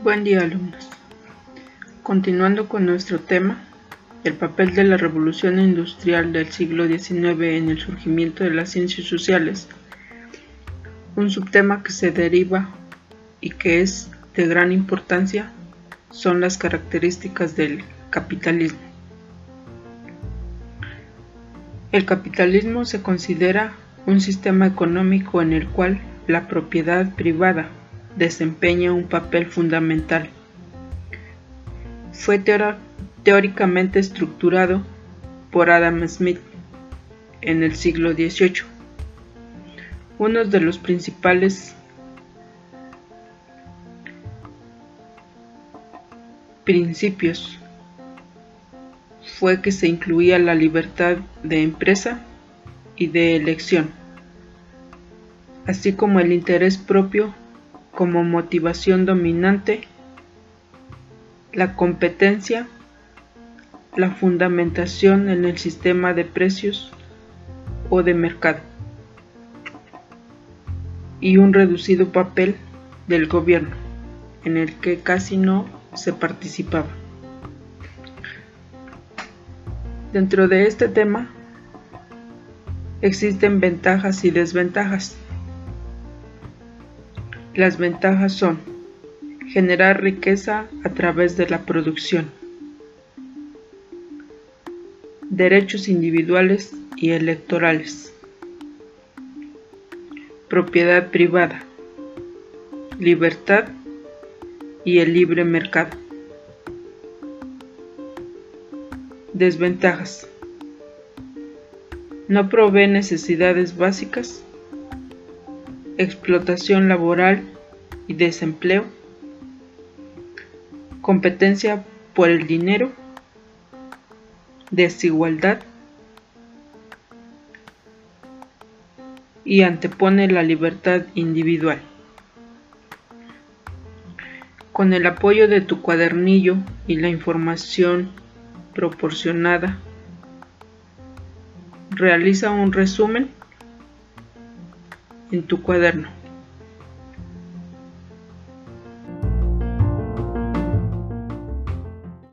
Buen día alumnos. Continuando con nuestro tema, el papel de la revolución industrial del siglo XIX en el surgimiento de las ciencias sociales, un subtema que se deriva y que es de gran importancia son las características del capitalismo. El capitalismo se considera un sistema económico en el cual la propiedad privada desempeña un papel fundamental. Fue teóricamente estructurado por Adam Smith en el siglo XVIII. Uno de los principales principios fue que se incluía la libertad de empresa y de elección, así como el interés propio como motivación dominante, la competencia, la fundamentación en el sistema de precios o de mercado y un reducido papel del gobierno en el que casi no se participaba. Dentro de este tema existen ventajas y desventajas. Las ventajas son generar riqueza a través de la producción, derechos individuales y electorales, propiedad privada, libertad y el libre mercado. Desventajas. No provee necesidades básicas explotación laboral y desempleo, competencia por el dinero, desigualdad y antepone la libertad individual. Con el apoyo de tu cuadernillo y la información proporcionada, realiza un resumen en tu cuaderno.